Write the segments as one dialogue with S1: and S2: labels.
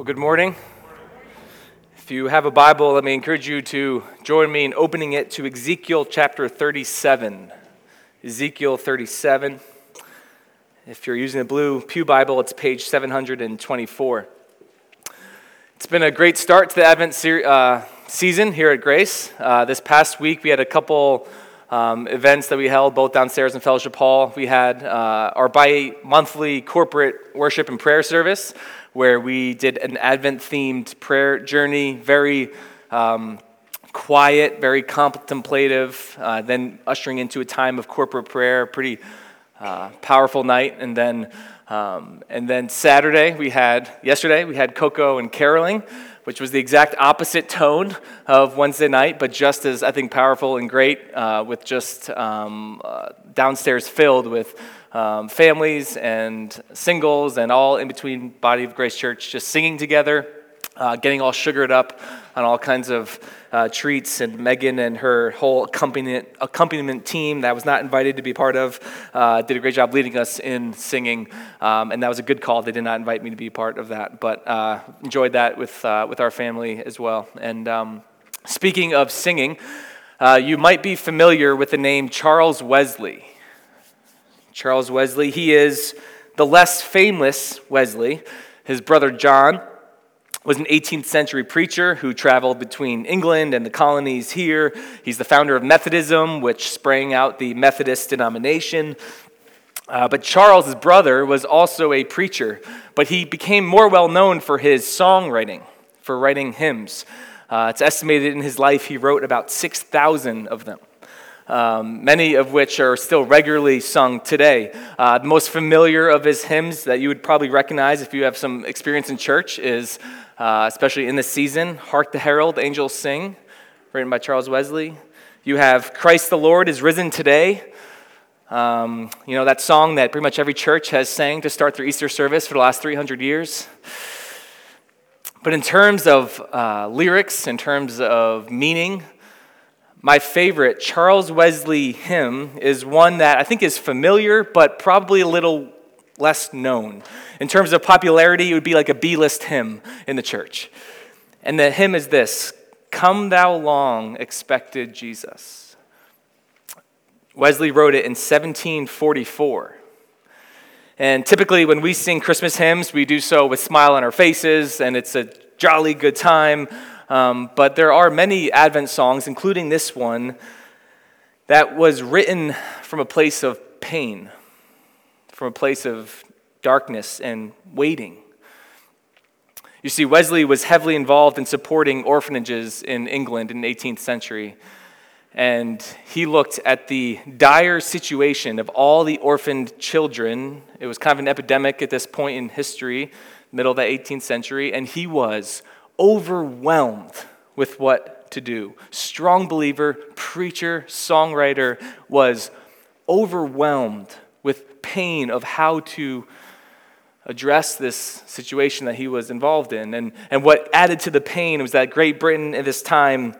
S1: Well, good morning. If you have a Bible, let me encourage you to join me in opening it to Ezekiel chapter 37. Ezekiel 37. If you're using a blue Pew Bible, it's page 724. It's been a great start to the Advent se- uh, season here at Grace. Uh, this past week, we had a couple um, events that we held both downstairs in Fellowship Hall. We had uh, our bi monthly corporate worship and prayer service where we did an Advent themed prayer journey, very um, quiet, very contemplative, uh, then ushering into a time of corporate prayer, pretty uh, powerful night. And then, um, and then Saturday, we had, yesterday, we had Coco and caroling, which was the exact opposite tone of Wednesday night, but just as, I think, powerful and great, uh, with just um, uh, downstairs filled with um, families and singles and all in between Body of Grace Church just singing together, uh, getting all sugared up on all kinds of uh, treats. And Megan and her whole accompaniment, accompaniment team that I was not invited to be part of uh, did a great job leading us in singing. Um, and that was a good call. They did not invite me to be part of that, but uh, enjoyed that with, uh, with our family as well. And um, speaking of singing, uh, you might be familiar with the name Charles Wesley. Charles Wesley. He is the less famous Wesley. His brother John was an 18th century preacher who traveled between England and the colonies here. He's the founder of Methodism, which sprang out the Methodist denomination. Uh, but Charles, brother, was also a preacher, but he became more well known for his songwriting, for writing hymns. Uh, it's estimated in his life he wrote about 6,000 of them um, many of which are still regularly sung today. Uh, the most familiar of his hymns that you would probably recognize if you have some experience in church is, uh, especially in this season, Hark the Herald, Angels Sing, written by Charles Wesley. You have Christ the Lord is risen today. Um, you know, that song that pretty much every church has sang to start their Easter service for the last 300 years. But in terms of uh, lyrics, in terms of meaning, my favorite Charles Wesley hymn is one that I think is familiar, but probably a little less known. In terms of popularity, it would be like a B list hymn in the church. And the hymn is this Come, thou long expected Jesus. Wesley wrote it in 1744. And typically, when we sing Christmas hymns, we do so with smile on our faces, and it's a jolly good time. Um, but there are many Advent songs, including this one, that was written from a place of pain, from a place of darkness and waiting. You see, Wesley was heavily involved in supporting orphanages in England in the 18th century. And he looked at the dire situation of all the orphaned children. It was kind of an epidemic at this point in history, middle of the 18th century, and he was overwhelmed with what to do. Strong believer, preacher, songwriter was overwhelmed with pain of how to address this situation that he was involved in. And, and what added to the pain was that Great Britain at this time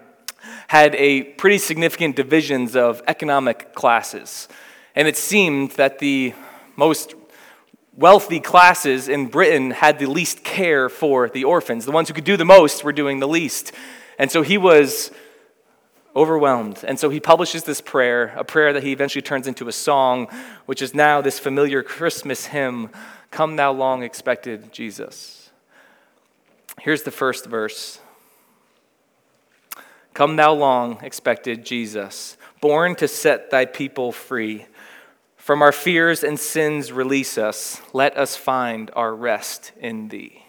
S1: had a pretty significant divisions of economic classes. And it seemed that the most wealthy classes in Britain had the least care for the orphans. The ones who could do the most were doing the least. And so he was overwhelmed. And so he publishes this prayer, a prayer that he eventually turns into a song, which is now this familiar Christmas hymn Come, thou long expected Jesus. Here's the first verse Come, thou long expected Jesus, born to set thy people free. From our fears and sins, release us. Let us find our rest in thee.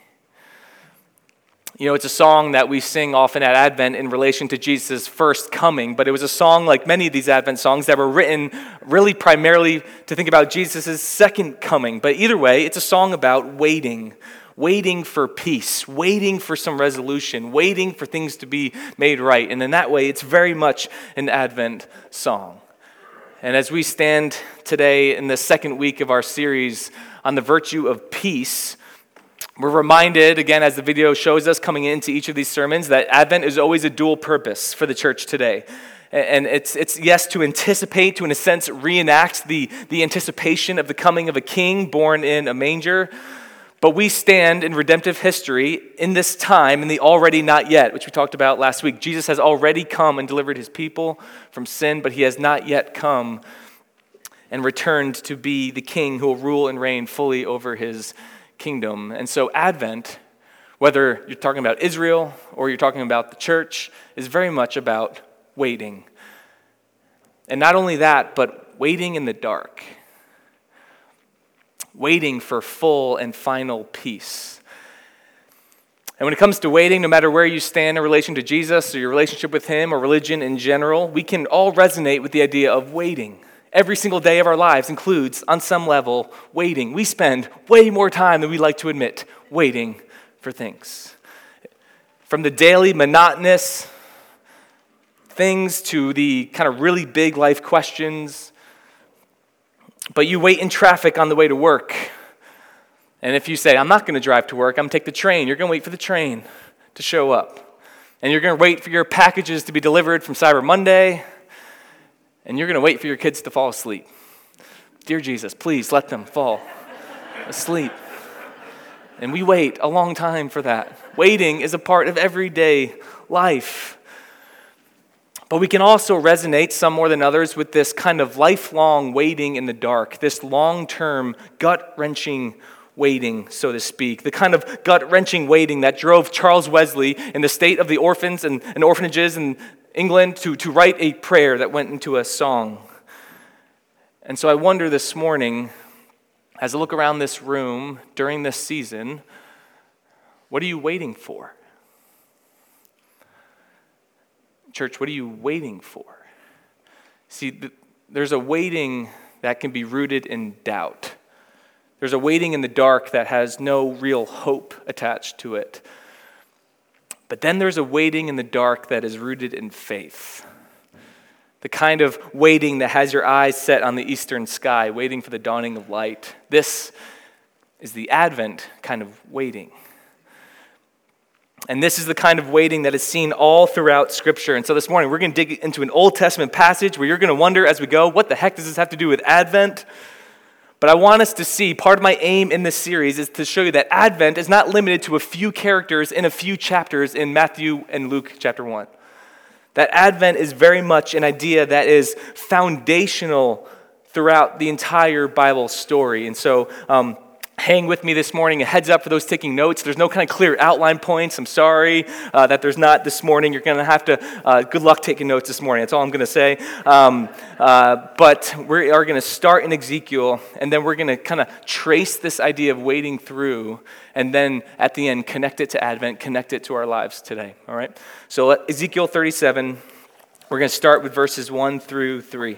S1: You know, it's a song that we sing often at Advent in relation to Jesus' first coming, but it was a song like many of these Advent songs that were written really primarily to think about Jesus' second coming. But either way, it's a song about waiting, waiting for peace, waiting for some resolution, waiting for things to be made right. And in that way, it's very much an Advent song. And as we stand today in the second week of our series on the virtue of peace, we're reminded, again, as the video shows us coming into each of these sermons, that Advent is always a dual purpose for the church today. And it's, it's yes, to anticipate, to in a sense reenact the, the anticipation of the coming of a king born in a manger, But we stand in redemptive history in this time in the already not yet, which we talked about last week. Jesus has already come and delivered his people from sin, but he has not yet come and returned to be the king who will rule and reign fully over his kingdom. And so, Advent, whether you're talking about Israel or you're talking about the church, is very much about waiting. And not only that, but waiting in the dark waiting for full and final peace. And when it comes to waiting, no matter where you stand in relation to Jesus or your relationship with Him or religion in general, we can all resonate with the idea of waiting. Every single day of our lives includes, on some level, waiting. We spend way more time than we like to admit waiting for things. From the daily monotonous things to the kind of really big life questions but you wait in traffic on the way to work. And if you say, I'm not going to drive to work, I'm going to take the train, you're going to wait for the train to show up. And you're going to wait for your packages to be delivered from Cyber Monday. And you're going to wait for your kids to fall asleep. Dear Jesus, please let them fall asleep. And we wait a long time for that. Waiting is a part of everyday life. But we can also resonate, some more than others, with this kind of lifelong waiting in the dark, this long term, gut wrenching waiting, so to speak, the kind of gut wrenching waiting that drove Charles Wesley in the state of the orphans and, and orphanages in England to, to write a prayer that went into a song. And so I wonder this morning, as I look around this room during this season, what are you waiting for? Church, what are you waiting for? See, there's a waiting that can be rooted in doubt. There's a waiting in the dark that has no real hope attached to it. But then there's a waiting in the dark that is rooted in faith. The kind of waiting that has your eyes set on the eastern sky, waiting for the dawning of light. This is the Advent kind of waiting. And this is the kind of waiting that is seen all throughout Scripture. And so this morning, we're going to dig into an Old Testament passage where you're going to wonder as we go, what the heck does this have to do with Advent? But I want us to see part of my aim in this series is to show you that Advent is not limited to a few characters in a few chapters in Matthew and Luke chapter 1. That Advent is very much an idea that is foundational throughout the entire Bible story. And so, um, hang with me this morning. A heads up for those taking notes. There's no kind of clear outline points. I'm sorry uh, that there's not this morning. You're going to have to, uh, good luck taking notes this morning. That's all I'm going to say. Um, uh, but we are going to start in Ezekiel, and then we're going to kind of trace this idea of wading through, and then at the end, connect it to Advent, connect it to our lives today. All right? So, Ezekiel 37, we're going to start with verses 1 through 3.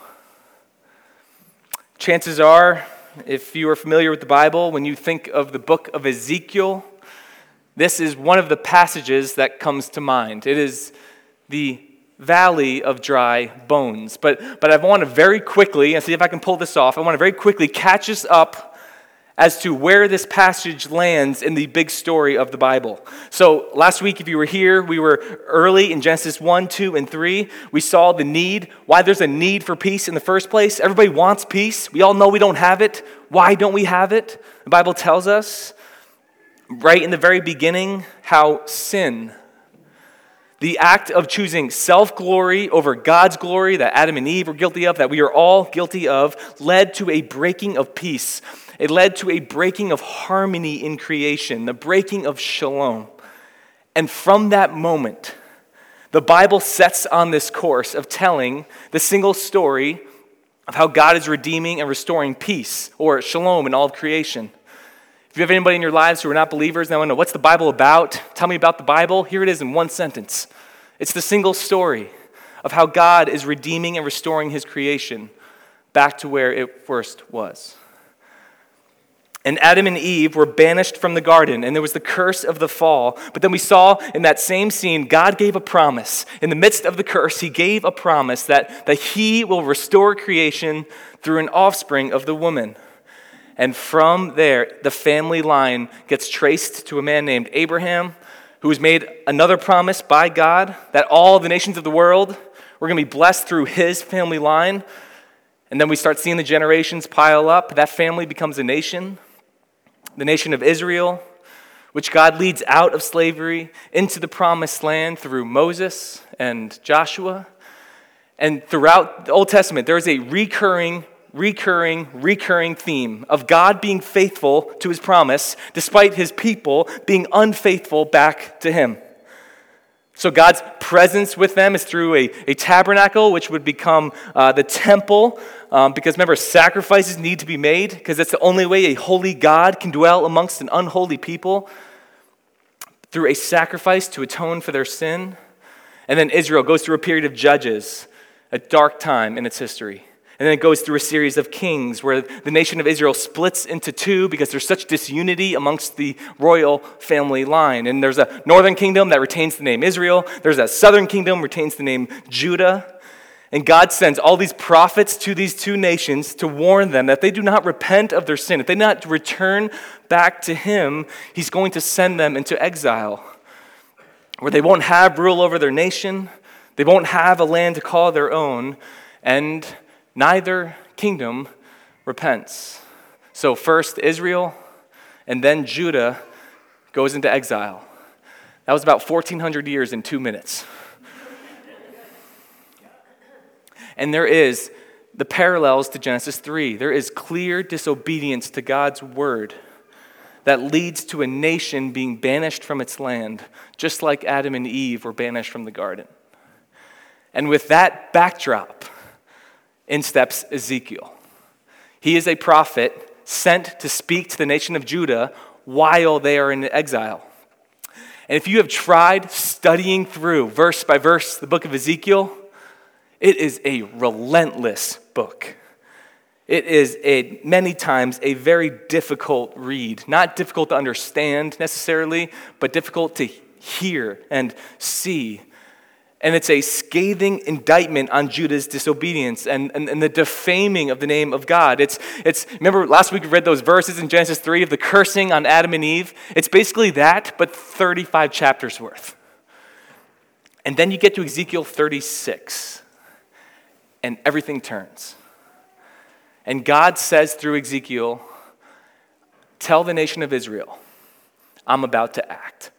S1: Chances are, if you are familiar with the Bible, when you think of the book of Ezekiel, this is one of the passages that comes to mind. It is the valley of dry bones. But, but I want to very quickly, and see if I can pull this off, I want to very quickly catch us up as to where this passage lands in the big story of the Bible. So, last week, if you were here, we were early in Genesis 1, 2, and 3. We saw the need, why there's a need for peace in the first place. Everybody wants peace. We all know we don't have it. Why don't we have it? The Bible tells us right in the very beginning how sin, the act of choosing self glory over God's glory that Adam and Eve were guilty of, that we are all guilty of, led to a breaking of peace. It led to a breaking of harmony in creation, the breaking of shalom. And from that moment, the Bible sets on this course of telling the single story of how God is redeeming and restoring peace or shalom in all of creation. If you have anybody in your lives who are not believers and they want to know what's the Bible about, tell me about the Bible. Here it is in one sentence. It's the single story of how God is redeeming and restoring his creation back to where it first was. And Adam and Eve were banished from the garden, and there was the curse of the fall. But then we saw in that same scene, God gave a promise. In the midst of the curse, He gave a promise that, that He will restore creation through an offspring of the woman. And from there, the family line gets traced to a man named Abraham, who was made another promise by God that all the nations of the world were going to be blessed through his family line. And then we start seeing the generations pile up. That family becomes a nation the nation of Israel, which God leads out of slavery into the promised land through Moses and Joshua. And throughout the Old Testament, there is a recurring, recurring, recurring theme of God being faithful to his promise despite his people being unfaithful back to him. So, God's presence with them is through a, a tabernacle, which would become uh, the temple, um, because remember, sacrifices need to be made, because that's the only way a holy God can dwell amongst an unholy people through a sacrifice to atone for their sin. And then Israel goes through a period of judges, a dark time in its history. And then it goes through a series of kings where the nation of Israel splits into two because there's such disunity amongst the royal family line. And there's a northern kingdom that retains the name Israel, there's a southern kingdom retains the name Judah. And God sends all these prophets to these two nations to warn them that they do not repent of their sin, if they do not return back to Him, He's going to send them into exile, where they won't have rule over their nation, they won't have a land to call their own, and neither kingdom repents. So, first Israel, and then Judah goes into exile. That was about 1,400 years in two minutes. and there is the parallels to Genesis 3. There is clear disobedience to God's word that leads to a nation being banished from its land, just like Adam and Eve were banished from the garden. And with that backdrop, in steps Ezekiel. He is a prophet sent to speak to the nation of Judah while they are in exile. And if you have tried studying through verse by verse the book of Ezekiel, it is a relentless book. It is a, many times a very difficult read. Not difficult to understand necessarily, but difficult to hear and see and it's a scathing indictment on Judah's disobedience and, and, and, the defaming of the name of God. It's, it's, remember last week we read those verses in Genesis 3 of the cursing on Adam and Eve? It's basically that, but 35 chapters worth. And then you get to Ezekiel 36, and everything turns. And God says through Ezekiel, Tell the nation of Israel, I'm about to act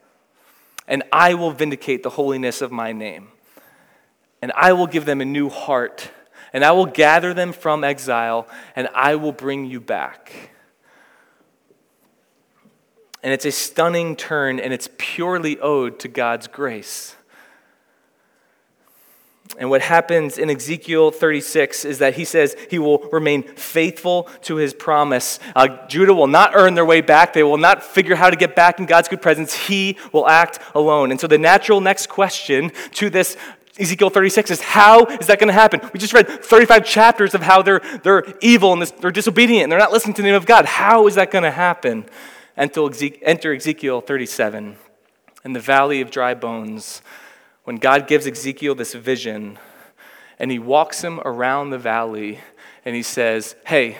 S1: and I will vindicate the holiness of my name. And I will give them a new heart, and I will gather them from exile, and I will bring you back. And it's a stunning turn, and it's purely owed to God's grace. And what happens in Ezekiel 36 is that he says he will remain faithful to his promise. Uh, Judah will not earn their way back. They will not figure how to get back in God's good presence. He will act alone. And so the natural next question to this Ezekiel 36 is how is that going to happen? We just read 35 chapters of how they're, they're evil and they're disobedient and they're not listening to the name of God. How is that going to happen? Until enter Ezekiel 37 in the valley of dry bones when God gives Ezekiel this vision and he walks him around the valley and he says, Hey,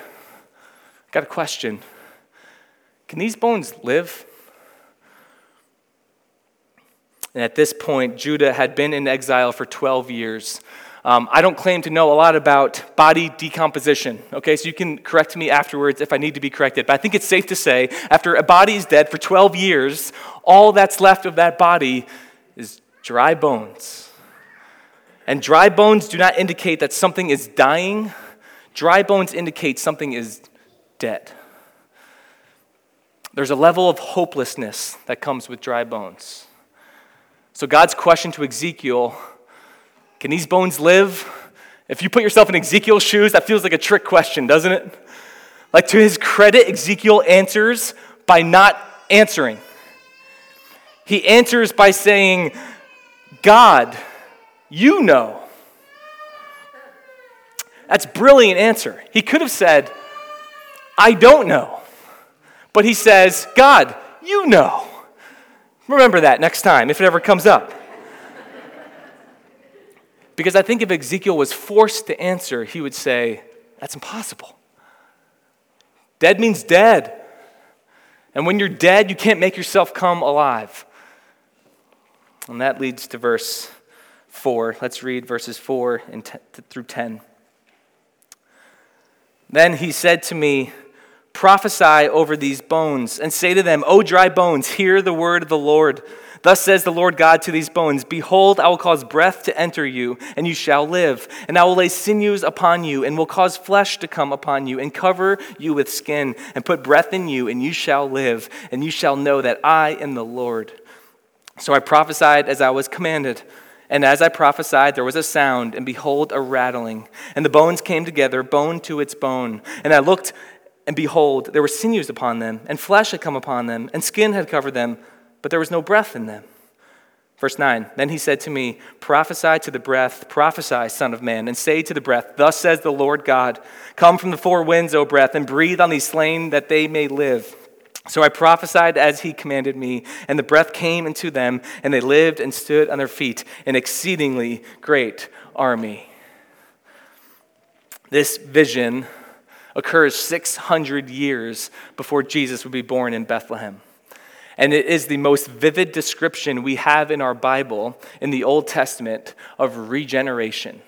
S1: got a question. Can these bones live? And at this point, Judah had been in exile for 12 years. Um, I don't claim to know a lot about body decomposition, okay? So you can correct me afterwards if I need to be corrected. But I think it's safe to say after a body is dead for 12 years, all that's left of that body is dry bones. And dry bones do not indicate that something is dying, dry bones indicate something is dead. There's a level of hopelessness that comes with dry bones. So, God's question to Ezekiel can these bones live? If you put yourself in Ezekiel's shoes, that feels like a trick question, doesn't it? Like, to his credit, Ezekiel answers by not answering. He answers by saying, God, you know. That's brilliant answer. He could have said, I don't know. But he says, God, you know. Remember that next time if it ever comes up. because I think if Ezekiel was forced to answer, he would say, That's impossible. Dead means dead. And when you're dead, you can't make yourself come alive. And that leads to verse 4. Let's read verses 4 and through 10. Then he said to me, Prophesy over these bones, and say to them, O dry bones, hear the word of the Lord. Thus says the Lord God to these bones Behold, I will cause breath to enter you, and you shall live. And I will lay sinews upon you, and will cause flesh to come upon you, and cover you with skin, and put breath in you, and you shall live. And you shall know that I am the Lord. So I prophesied as I was commanded. And as I prophesied, there was a sound, and behold, a rattling. And the bones came together, bone to its bone. And I looked, and behold, there were sinews upon them, and flesh had come upon them, and skin had covered them but there was no breath in them. Verse 9 Then he said to me, Prophesy to the breath, prophesy, Son of Man, and say to the breath, Thus says the Lord God, Come from the four winds, O breath, and breathe on these slain that they may live. So I prophesied as he commanded me, and the breath came into them, and they lived and stood on their feet, an exceedingly great army. This vision occurs 600 years before Jesus would be born in Bethlehem. And it is the most vivid description we have in our Bible in the Old Testament of regeneration.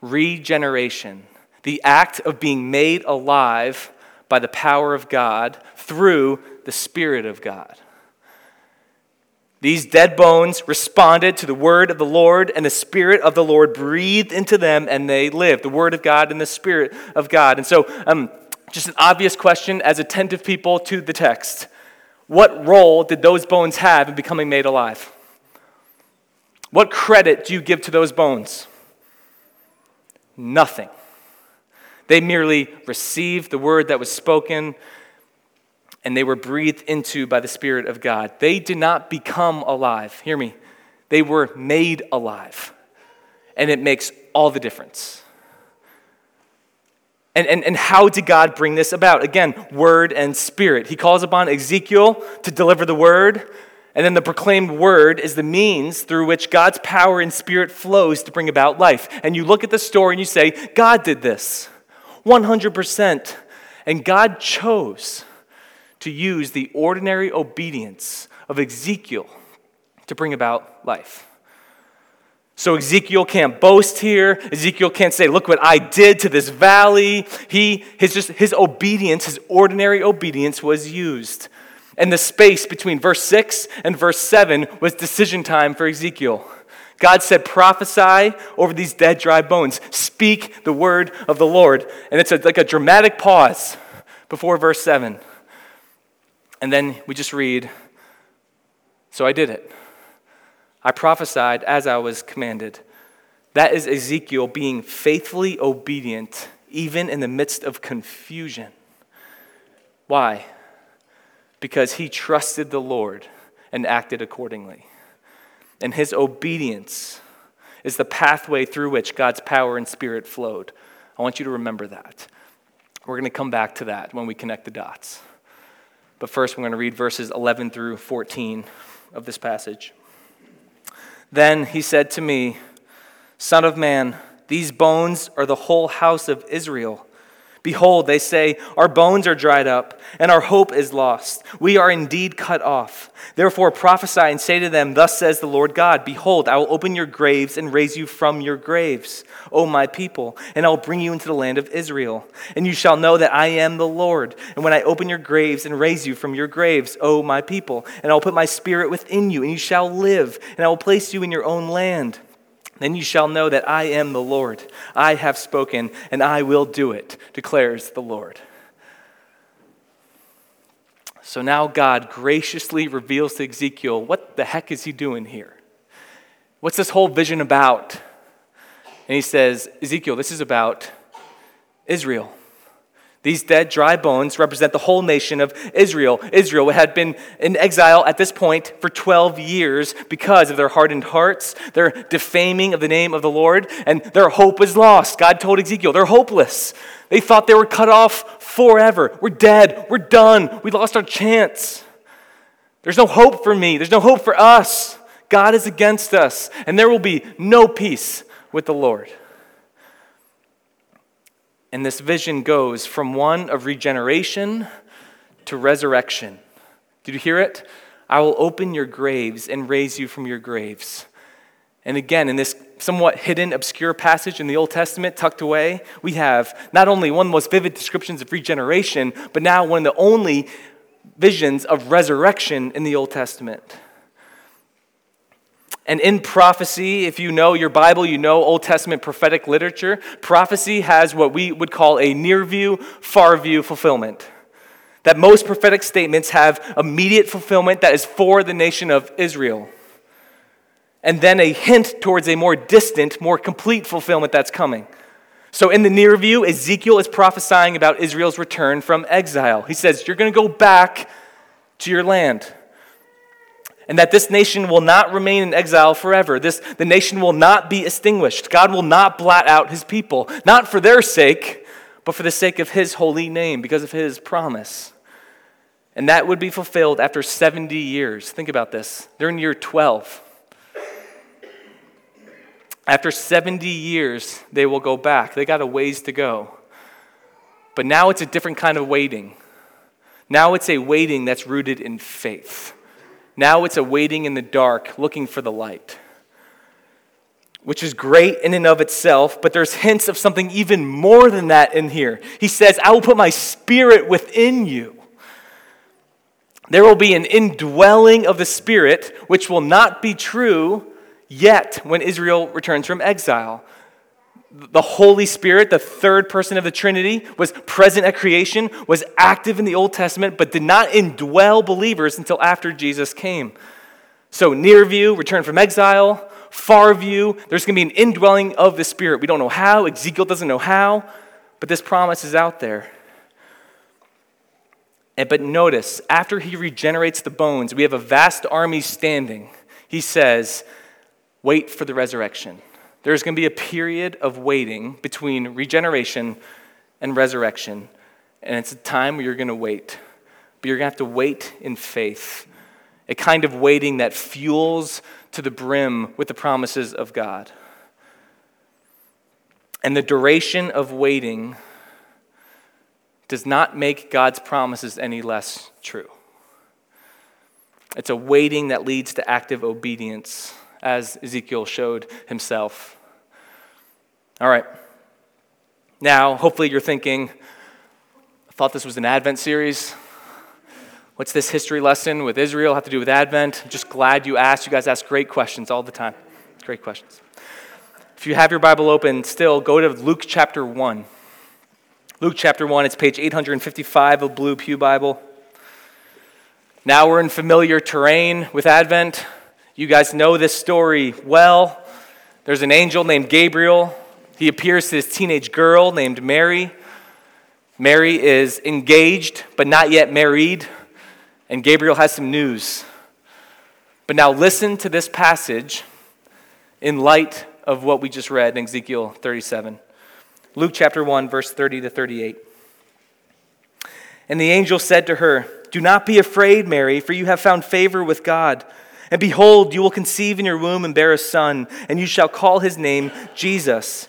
S1: Regeneration, the act of being made alive by the power of God through the Spirit of God. These dead bones responded to the word of the Lord, and the Spirit of the Lord breathed into them, and they lived. The word of God and the Spirit of God. And so, um, just an obvious question as attentive people to the text what role did those bones have in becoming made alive? What credit do you give to those bones? Nothing. They merely received the word that was spoken and they were breathed into by the Spirit of God. They did not become alive. Hear me. They were made alive. And it makes all the difference. And, and, and how did God bring this about? Again, word and spirit. He calls upon Ezekiel to deliver the word, and then the proclaimed word is the means through which God's power and spirit flows to bring about life. And you look at the story and you say, God did this 100%. And God chose to use the ordinary obedience of Ezekiel to bring about life. So Ezekiel can't boast here. Ezekiel can't say, "Look what I did to this valley." He his just his obedience, his ordinary obedience was used. And the space between verse 6 and verse 7 was decision time for Ezekiel. God said, prophesy over these dead, dry bones. Speak the word of the Lord. And it's a, like a dramatic pause before verse 7. And then we just read, So I did it. I prophesied as I was commanded. That is Ezekiel being faithfully obedient, even in the midst of confusion. Why? Because he trusted the Lord and acted accordingly. And his obedience is the pathway through which God's power and spirit flowed. I want you to remember that. We're going to come back to that when we connect the dots. But first, we're going to read verses 11 through 14 of this passage. Then he said to me, Son of man, these bones are the whole house of Israel. Behold, they say, Our bones are dried up, and our hope is lost. We are indeed cut off. Therefore prophesy and say to them, Thus says the Lord God Behold, I will open your graves and raise you from your graves, O my people, and I will bring you into the land of Israel. And you shall know that I am the Lord. And when I open your graves and raise you from your graves, O my people, and I will put my spirit within you, and you shall live, and I will place you in your own land. Then you shall know that I am the Lord. I have spoken, and I will do it, declares the Lord. So now God graciously reveals to Ezekiel what the heck is he doing here? What's this whole vision about? And he says, Ezekiel, this is about Israel. These dead, dry bones represent the whole nation of Israel. Israel had been in exile at this point for 12 years because of their hardened hearts, their defaming of the name of the Lord, and their hope was lost. God told Ezekiel, they're hopeless. They thought they were cut off forever. We're dead. We're done. We lost our chance. There's no hope for me. There's no hope for us. God is against us, and there will be no peace with the Lord. And this vision goes from one of regeneration to resurrection. Did you hear it? I will open your graves and raise you from your graves. And again, in this somewhat hidden, obscure passage in the Old Testament, tucked away, we have not only one of the most vivid descriptions of regeneration, but now one of the only visions of resurrection in the Old Testament. And in prophecy, if you know your Bible, you know Old Testament prophetic literature, prophecy has what we would call a near view, far view fulfillment. That most prophetic statements have immediate fulfillment that is for the nation of Israel. And then a hint towards a more distant, more complete fulfillment that's coming. So, in the near view, Ezekiel is prophesying about Israel's return from exile. He says, You're going to go back to your land and that this nation will not remain in exile forever. This, the nation will not be extinguished. God will not blot out his people, not for their sake, but for the sake of his holy name, because of his promise. And that would be fulfilled after 70 years. Think about this. They're in year 12. After 70 years, they will go back. They got a ways to go. But now it's a different kind of waiting. Now it's a waiting that's rooted in faith. Now it's a waiting in the dark, looking for the light, which is great in and of itself, but there's hints of something even more than that in here. He says, I will put my spirit within you. There will be an indwelling of the Spirit, which will not be true yet when Israel returns from exile the Holy Spirit, the third person of the Trinity, was present at creation, was active in the Old Testament, but did not indwell believers until after Jesus came. So, near view, return from exile, far view, there's going to be an indwelling of the Spirit. We don't know how, Ezekiel doesn't know how, but this promise is out there. And, but notice, after he regenerates the bones, we have a vast army standing. He says, Wait for the resurrection. There's going to be a period of waiting between regeneration and resurrection. And it's a time where you're going to wait. But you're going to have to wait in faith, a kind of waiting that fuels to the brim with the promises of God. And the duration of waiting does not make God's promises any less true. It's a waiting that leads to active obedience as Ezekiel showed himself. All right. Now, hopefully, you're thinking, I thought this was an Advent series. What's this history lesson with Israel have to do with Advent? I'm just glad you asked. You guys ask great questions all the time. Great questions. If you have your Bible open still, go to Luke chapter 1. Luke chapter 1, it's page 855 of Blue Pew Bible. Now we're in familiar terrain with Advent. You guys know this story well. There's an angel named Gabriel. He appears to this teenage girl named Mary. Mary is engaged, but not yet married. And Gabriel has some news. But now listen to this passage in light of what we just read in Ezekiel 37. Luke chapter 1, verse 30 to 38. And the angel said to her, Do not be afraid, Mary, for you have found favor with God. And behold, you will conceive in your womb and bear a son, and you shall call his name Jesus.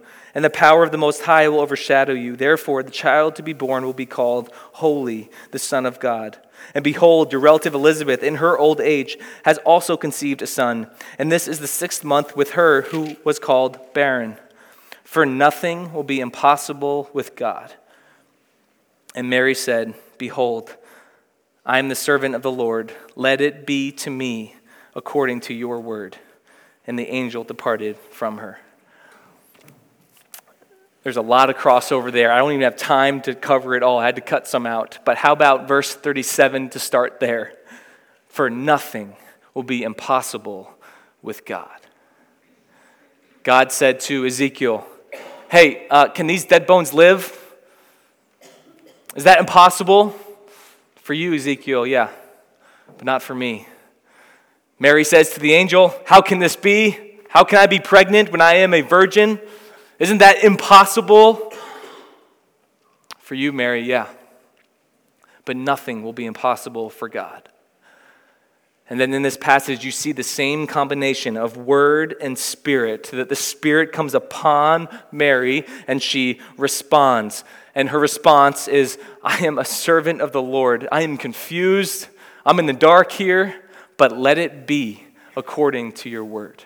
S1: and the power of the Most High will overshadow you. Therefore, the child to be born will be called Holy, the Son of God. And behold, your relative Elizabeth, in her old age, has also conceived a son. And this is the sixth month with her who was called barren. For nothing will be impossible with God. And Mary said, Behold, I am the servant of the Lord. Let it be to me according to your word. And the angel departed from her. There's a lot of crossover there. I don't even have time to cover it all. I had to cut some out. But how about verse 37 to start there? For nothing will be impossible with God. God said to Ezekiel, Hey, uh, can these dead bones live? Is that impossible? For you, Ezekiel, yeah, but not for me. Mary says to the angel, How can this be? How can I be pregnant when I am a virgin? Isn't that impossible? For you, Mary, yeah. But nothing will be impossible for God. And then in this passage, you see the same combination of word and spirit, that the spirit comes upon Mary and she responds. And her response is, I am a servant of the Lord. I am confused. I'm in the dark here, but let it be according to your word.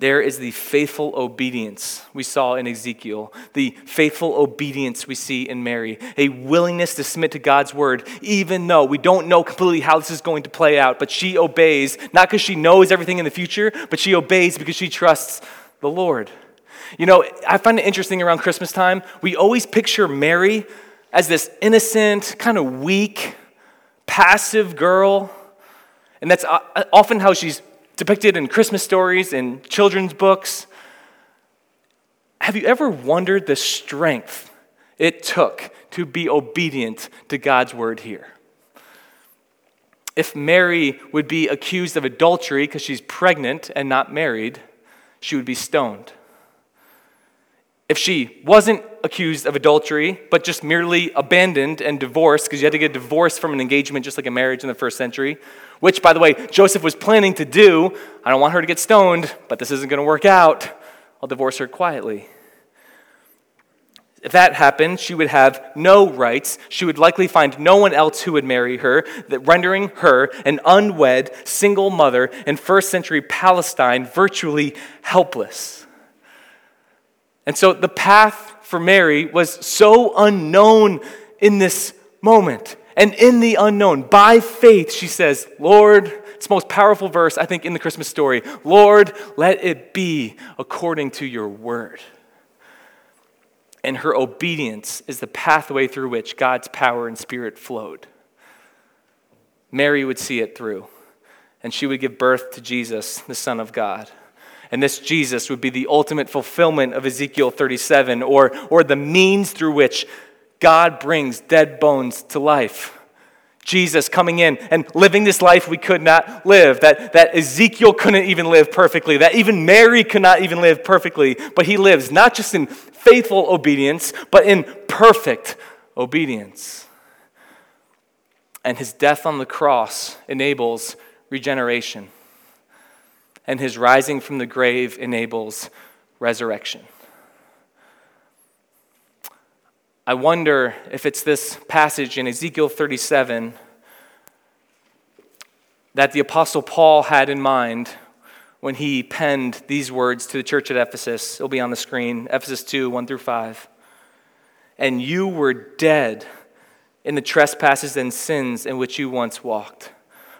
S1: There is the faithful obedience we saw in Ezekiel, the faithful obedience we see in Mary, a willingness to submit to God's word, even though we don't know completely how this is going to play out. But she obeys, not because she knows everything in the future, but she obeys because she trusts the Lord. You know, I find it interesting around Christmas time, we always picture Mary as this innocent, kind of weak, passive girl. And that's often how she's depicted in Christmas stories and children's books. Have you ever wondered the strength it took to be obedient to God's word here? If Mary would be accused of adultery because she's pregnant and not married, she would be stoned. If she wasn't accused of adultery, but just merely abandoned and divorced, because you had to get divorced from an engagement just like a marriage in the first century, which, by the way, Joseph was planning to do. I don't want her to get stoned, but this isn't going to work out. I'll divorce her quietly. If that happened, she would have no rights. She would likely find no one else who would marry her, rendering her an unwed single mother in first century Palestine virtually helpless. And so the path for Mary was so unknown in this moment. And in the unknown, by faith, she says, Lord, it's the most powerful verse, I think, in the Christmas story. Lord, let it be according to your word. And her obedience is the pathway through which God's power and spirit flowed. Mary would see it through, and she would give birth to Jesus, the Son of God. And this Jesus would be the ultimate fulfillment of Ezekiel 37, or, or the means through which God brings dead bones to life. Jesus coming in and living this life we could not live, that, that Ezekiel couldn't even live perfectly, that even Mary could not even live perfectly, but he lives not just in faithful obedience, but in perfect obedience. And his death on the cross enables regeneration, and his rising from the grave enables resurrection. I wonder if it's this passage in Ezekiel 37 that the Apostle Paul had in mind when he penned these words to the church at Ephesus. It'll be on the screen Ephesus 2 1 through 5. And you were dead in the trespasses and sins in which you once walked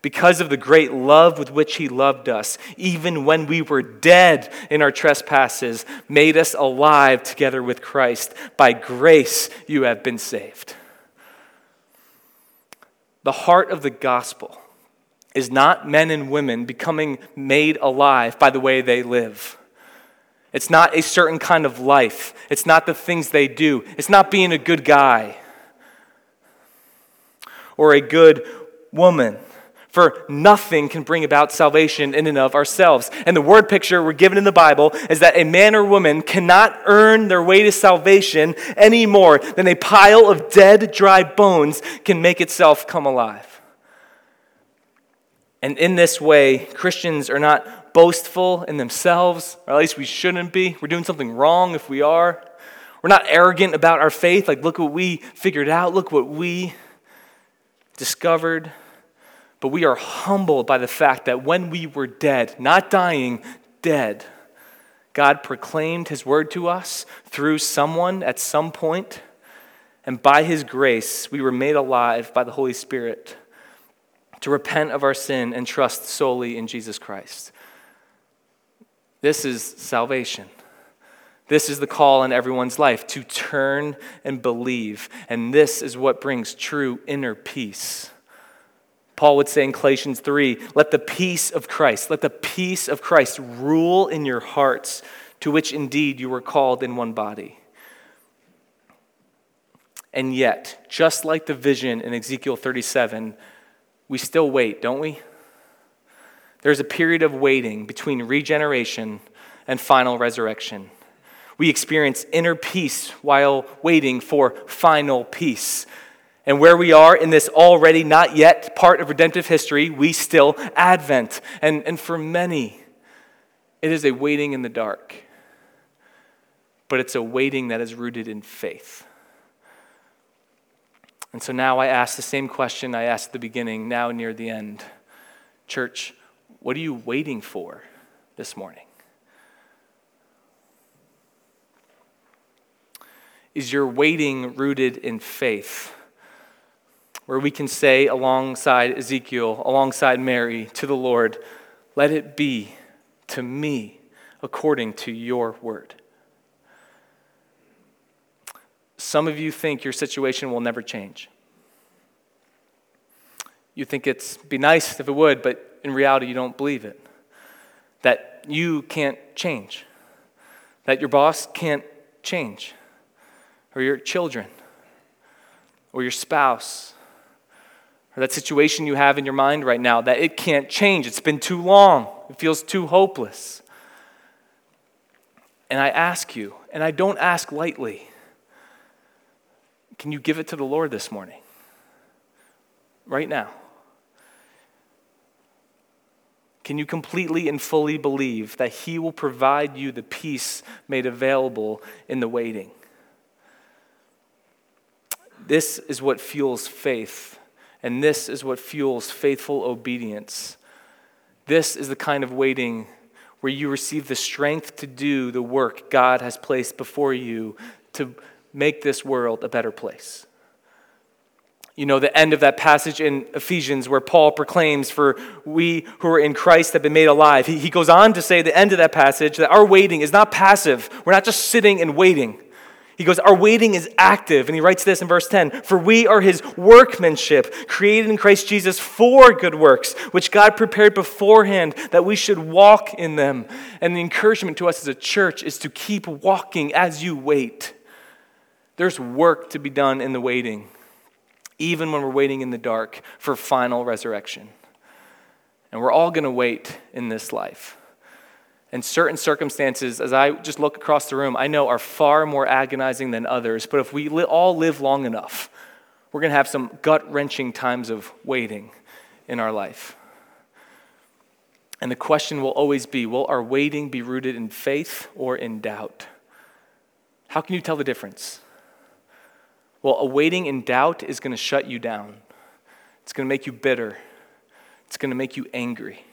S1: because of the great love with which he loved us, even when we were dead in our trespasses, made us alive together with Christ. By grace you have been saved. The heart of the gospel is not men and women becoming made alive by the way they live. It's not a certain kind of life. It's not the things they do. It's not being a good guy or a good woman. For nothing can bring about salvation in and of ourselves. And the word picture we're given in the Bible is that a man or woman cannot earn their way to salvation any more than a pile of dead, dry bones can make itself come alive. And in this way, Christians are not boastful in themselves, or at least we shouldn't be. We're doing something wrong if we are. We're not arrogant about our faith, like, look what we figured out, look what we discovered. But we are humbled by the fact that when we were dead, not dying, dead, God proclaimed his word to us through someone at some point, and by his grace, we were made alive by the Holy Spirit to repent of our sin and trust solely in Jesus Christ. This is salvation. This is the call in everyone's life to turn and believe. And this is what brings true inner peace. Paul would say in Galatians 3 let the peace of Christ, let the peace of Christ rule in your hearts, to which indeed you were called in one body. And yet, just like the vision in Ezekiel 37, we still wait, don't we? There's a period of waiting between regeneration and final resurrection. We experience inner peace while waiting for final peace. And where we are in this already not yet part of redemptive history, we still Advent. And, and for many, it is a waiting in the dark. But it's a waiting that is rooted in faith. And so now I ask the same question I asked at the beginning, now near the end. Church, what are you waiting for this morning? Is your waiting rooted in faith? Where we can say alongside Ezekiel, alongside Mary, to the Lord, let it be to me according to your word. Some of you think your situation will never change. You think it's be nice if it would, but in reality you don't believe it. That you can't change. That your boss can't change. Or your children. Or your spouse or that situation you have in your mind right now that it can't change. It's been too long, it feels too hopeless. And I ask you, and I don't ask lightly, can you give it to the Lord this morning? Right now. Can you completely and fully believe that He will provide you the peace made available in the waiting? This is what fuels faith and this is what fuels faithful obedience. This is the kind of waiting where you receive the strength to do the work God has placed before you to make this world a better place. You know, the end of that passage in Ephesians where Paul proclaims, For we who are in Christ have been made alive. He, he goes on to say, the end of that passage, that our waiting is not passive. We're not just sitting and waiting. He goes, Our waiting is active. And he writes this in verse 10 For we are his workmanship, created in Christ Jesus for good works, which God prepared beforehand that we should walk in them. And the encouragement to us as a church is to keep walking as you wait. There's work to be done in the waiting, even when we're waiting in the dark for final resurrection. And we're all going to wait in this life and certain circumstances, as I just look across the room, I know are far more agonizing than others. But if we li- all live long enough, we're going to have some gut wrenching times of waiting in our life. And the question will always be will our waiting be rooted in faith or in doubt? How can you tell the difference? Well, a waiting in doubt is going to shut you down, it's going to make you bitter, it's going to make you angry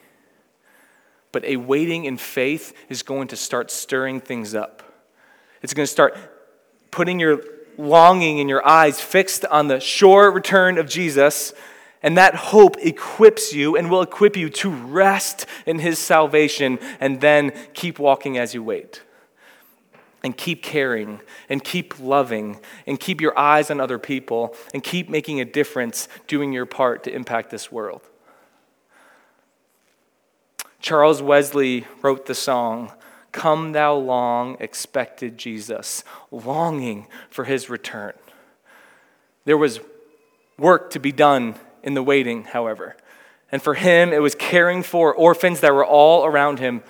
S1: but a waiting in faith is going to start stirring things up. It's going to start putting your longing in your eyes fixed on the sure return of Jesus. And that hope equips you and will equip you to rest in his salvation and then keep walking as you wait. And keep caring and keep loving and keep your eyes on other people and keep making a difference, doing your part to impact this world. Charles Wesley wrote the song, Come Thou Long Expected Jesus, longing for his return. There was work to be done in the waiting, however. And for him, it was caring for orphans that were all around him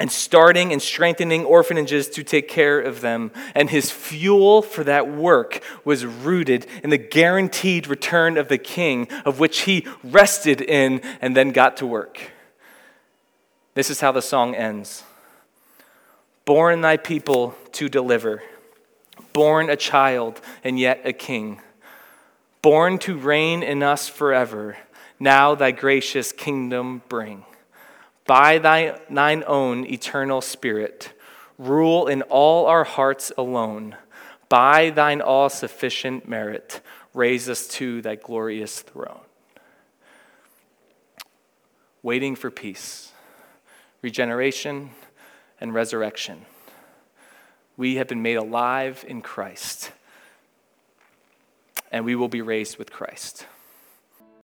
S1: and starting and strengthening orphanages to take care of them. And his fuel for that work was rooted in the guaranteed return of the king, of which he rested in and then got to work. This is how the song ends Born thy people to deliver, born a child and yet a king, born to reign in us forever, now thy gracious kingdom bring. By thy, thine own eternal spirit, rule in all our hearts alone. By thine all sufficient merit, raise us to thy glorious throne. Waiting for peace, regeneration, and resurrection. We have been made alive in Christ, and we will be raised with Christ.